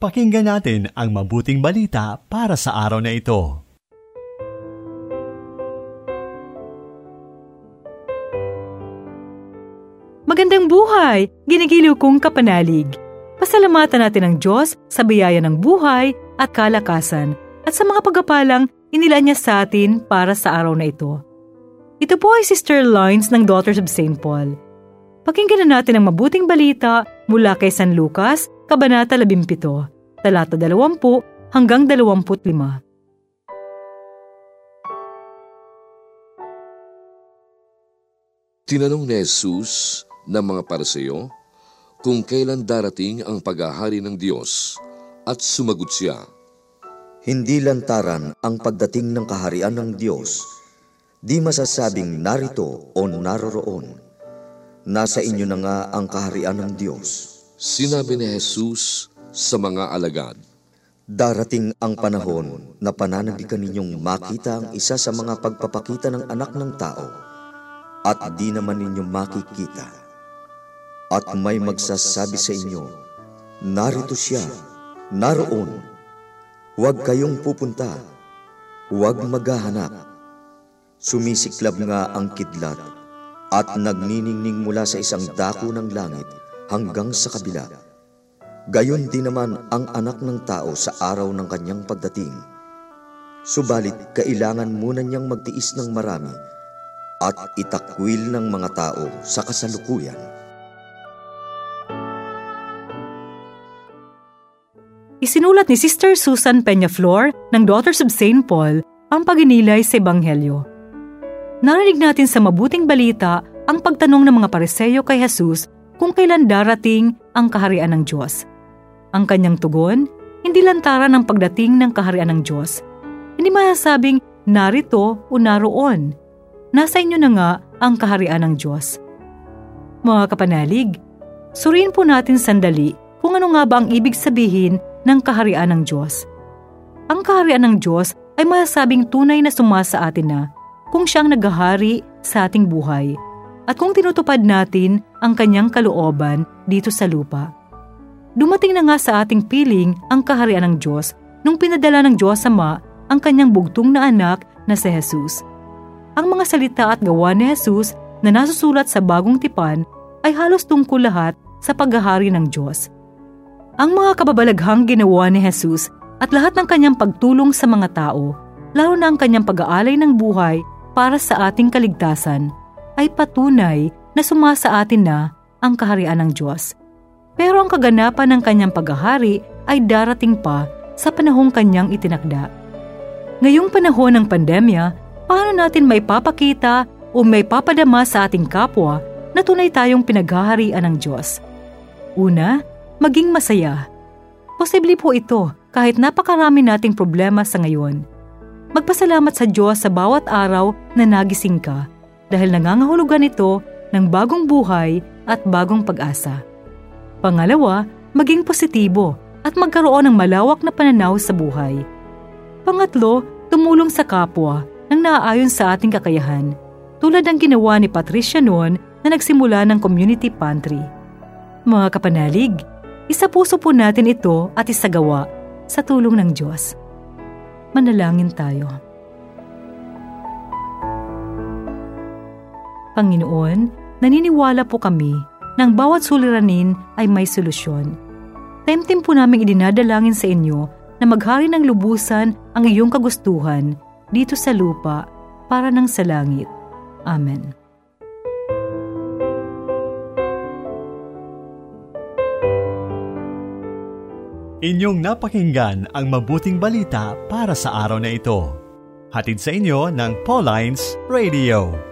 Pakinggan natin ang mabuting balita para sa araw na ito. Magandang buhay! Ginigiliw kong kapanalig. Pasalamatan natin ang Diyos sa biyaya ng buhay at kalakasan at sa mga pagkapalang inila niya sa atin para sa araw na ito. Ito po ay Sister Lines ng Daughters of St. Paul. Pakinggan na natin ang mabuting balita mula kay San Lucas, Kabanata 17, talata 20 hanggang 25. Tinanong ni Jesus ng mga paraseyo kung kailan darating ang paghahari ng Diyos at sumagot siya, Hindi lantaran ang pagdating ng kaharian ng Diyos. Di masasabing narito o naroroon. Nasa inyo na nga ang kaharian ng Diyos. Sinabi ni Jesus sa mga alagad, Darating ang panahon na pananabikan ninyong makita ang isa sa mga pagpapakita ng anak ng tao at di naman ninyo makikita. At may magsasabi sa inyo, narito siya, naroon. Huwag kayong pupunta, huwag maghahanap. Sumisiklab nga ang kidlat at nagniningning mula sa isang dako ng langit hanggang sa kabila. Gayon din naman ang anak ng tao sa araw ng kanyang pagdating. Subalit kailangan muna niyang magtiis ng marami at itakwil ng mga tao sa kasalukuyan. Isinulat ni Sister Susan Peñaflor ng Daughters of St. Paul ang paginilay sa Ebanghelyo. Narinig natin sa mabuting balita ang pagtanong ng mga pareseyo kay Jesus kung kailan darating ang kaharian ng Diyos. Ang kanyang tugon, hindi lantaran ng pagdating ng kaharian ng Diyos. Hindi masasabing narito o naroon. Nasa inyo na nga ang kaharian ng Diyos. Mga kapanalig, suriin po natin sandali kung ano nga ba ang ibig sabihin ng kaharian ng Diyos. Ang kaharian ng Diyos ay masasabing tunay na sumasa atin na kung siyang naghahari sa ating buhay at kung tinutupad natin ang kanyang kalooban dito sa lupa. Dumating na nga sa ating piling ang kaharian ng Diyos nung pinadala ng Diyos Ama ang kanyang bugtong na anak na si Jesus. Ang mga salita at gawa ni Jesus na nasusulat sa bagong tipan ay halos tungkol lahat sa paghahari ng Diyos. Ang mga kababalaghang ginawa ni Jesus at lahat ng kanyang pagtulong sa mga tao, lalo na ang kanyang pag-aalay ng buhay para sa ating kaligtasan, ay patunay na sumasa atin na ang kaharian ng Diyos. Pero ang kaganapan ng kanyang paghahari ay darating pa sa panahong kanyang itinakda. Ngayong panahon ng pandemya, paano natin may papakita o may papadama sa ating kapwa na tunay tayong pinaghaharian ng Diyos? Una, maging masaya. Posible po ito kahit napakarami nating problema sa ngayon. Magpasalamat sa Diyos sa bawat araw na nagising ka dahil nangangahulugan ito ng bagong buhay at bagong pag-asa. Pangalawa, maging positibo at magkaroon ng malawak na pananaw sa buhay. Pangatlo, tumulong sa kapwa nang naaayon sa ating kakayahan, tulad ng ginawa ni Patricia noon na nagsimula ng community pantry. Mga kapanalig, isa puso po natin ito at isagawa sa tulong ng Diyos. Manalangin tayo. Panginoon, naniniwala po kami ng bawat suliranin ay may solusyon. Taimtim po namin idinadalangin sa inyo na maghari ng lubusan ang iyong kagustuhan dito sa lupa para ng sa langit. Amen. Inyong napakinggan ang mabuting balita para sa araw na ito. Hatid sa inyo ng Pauline's Radio.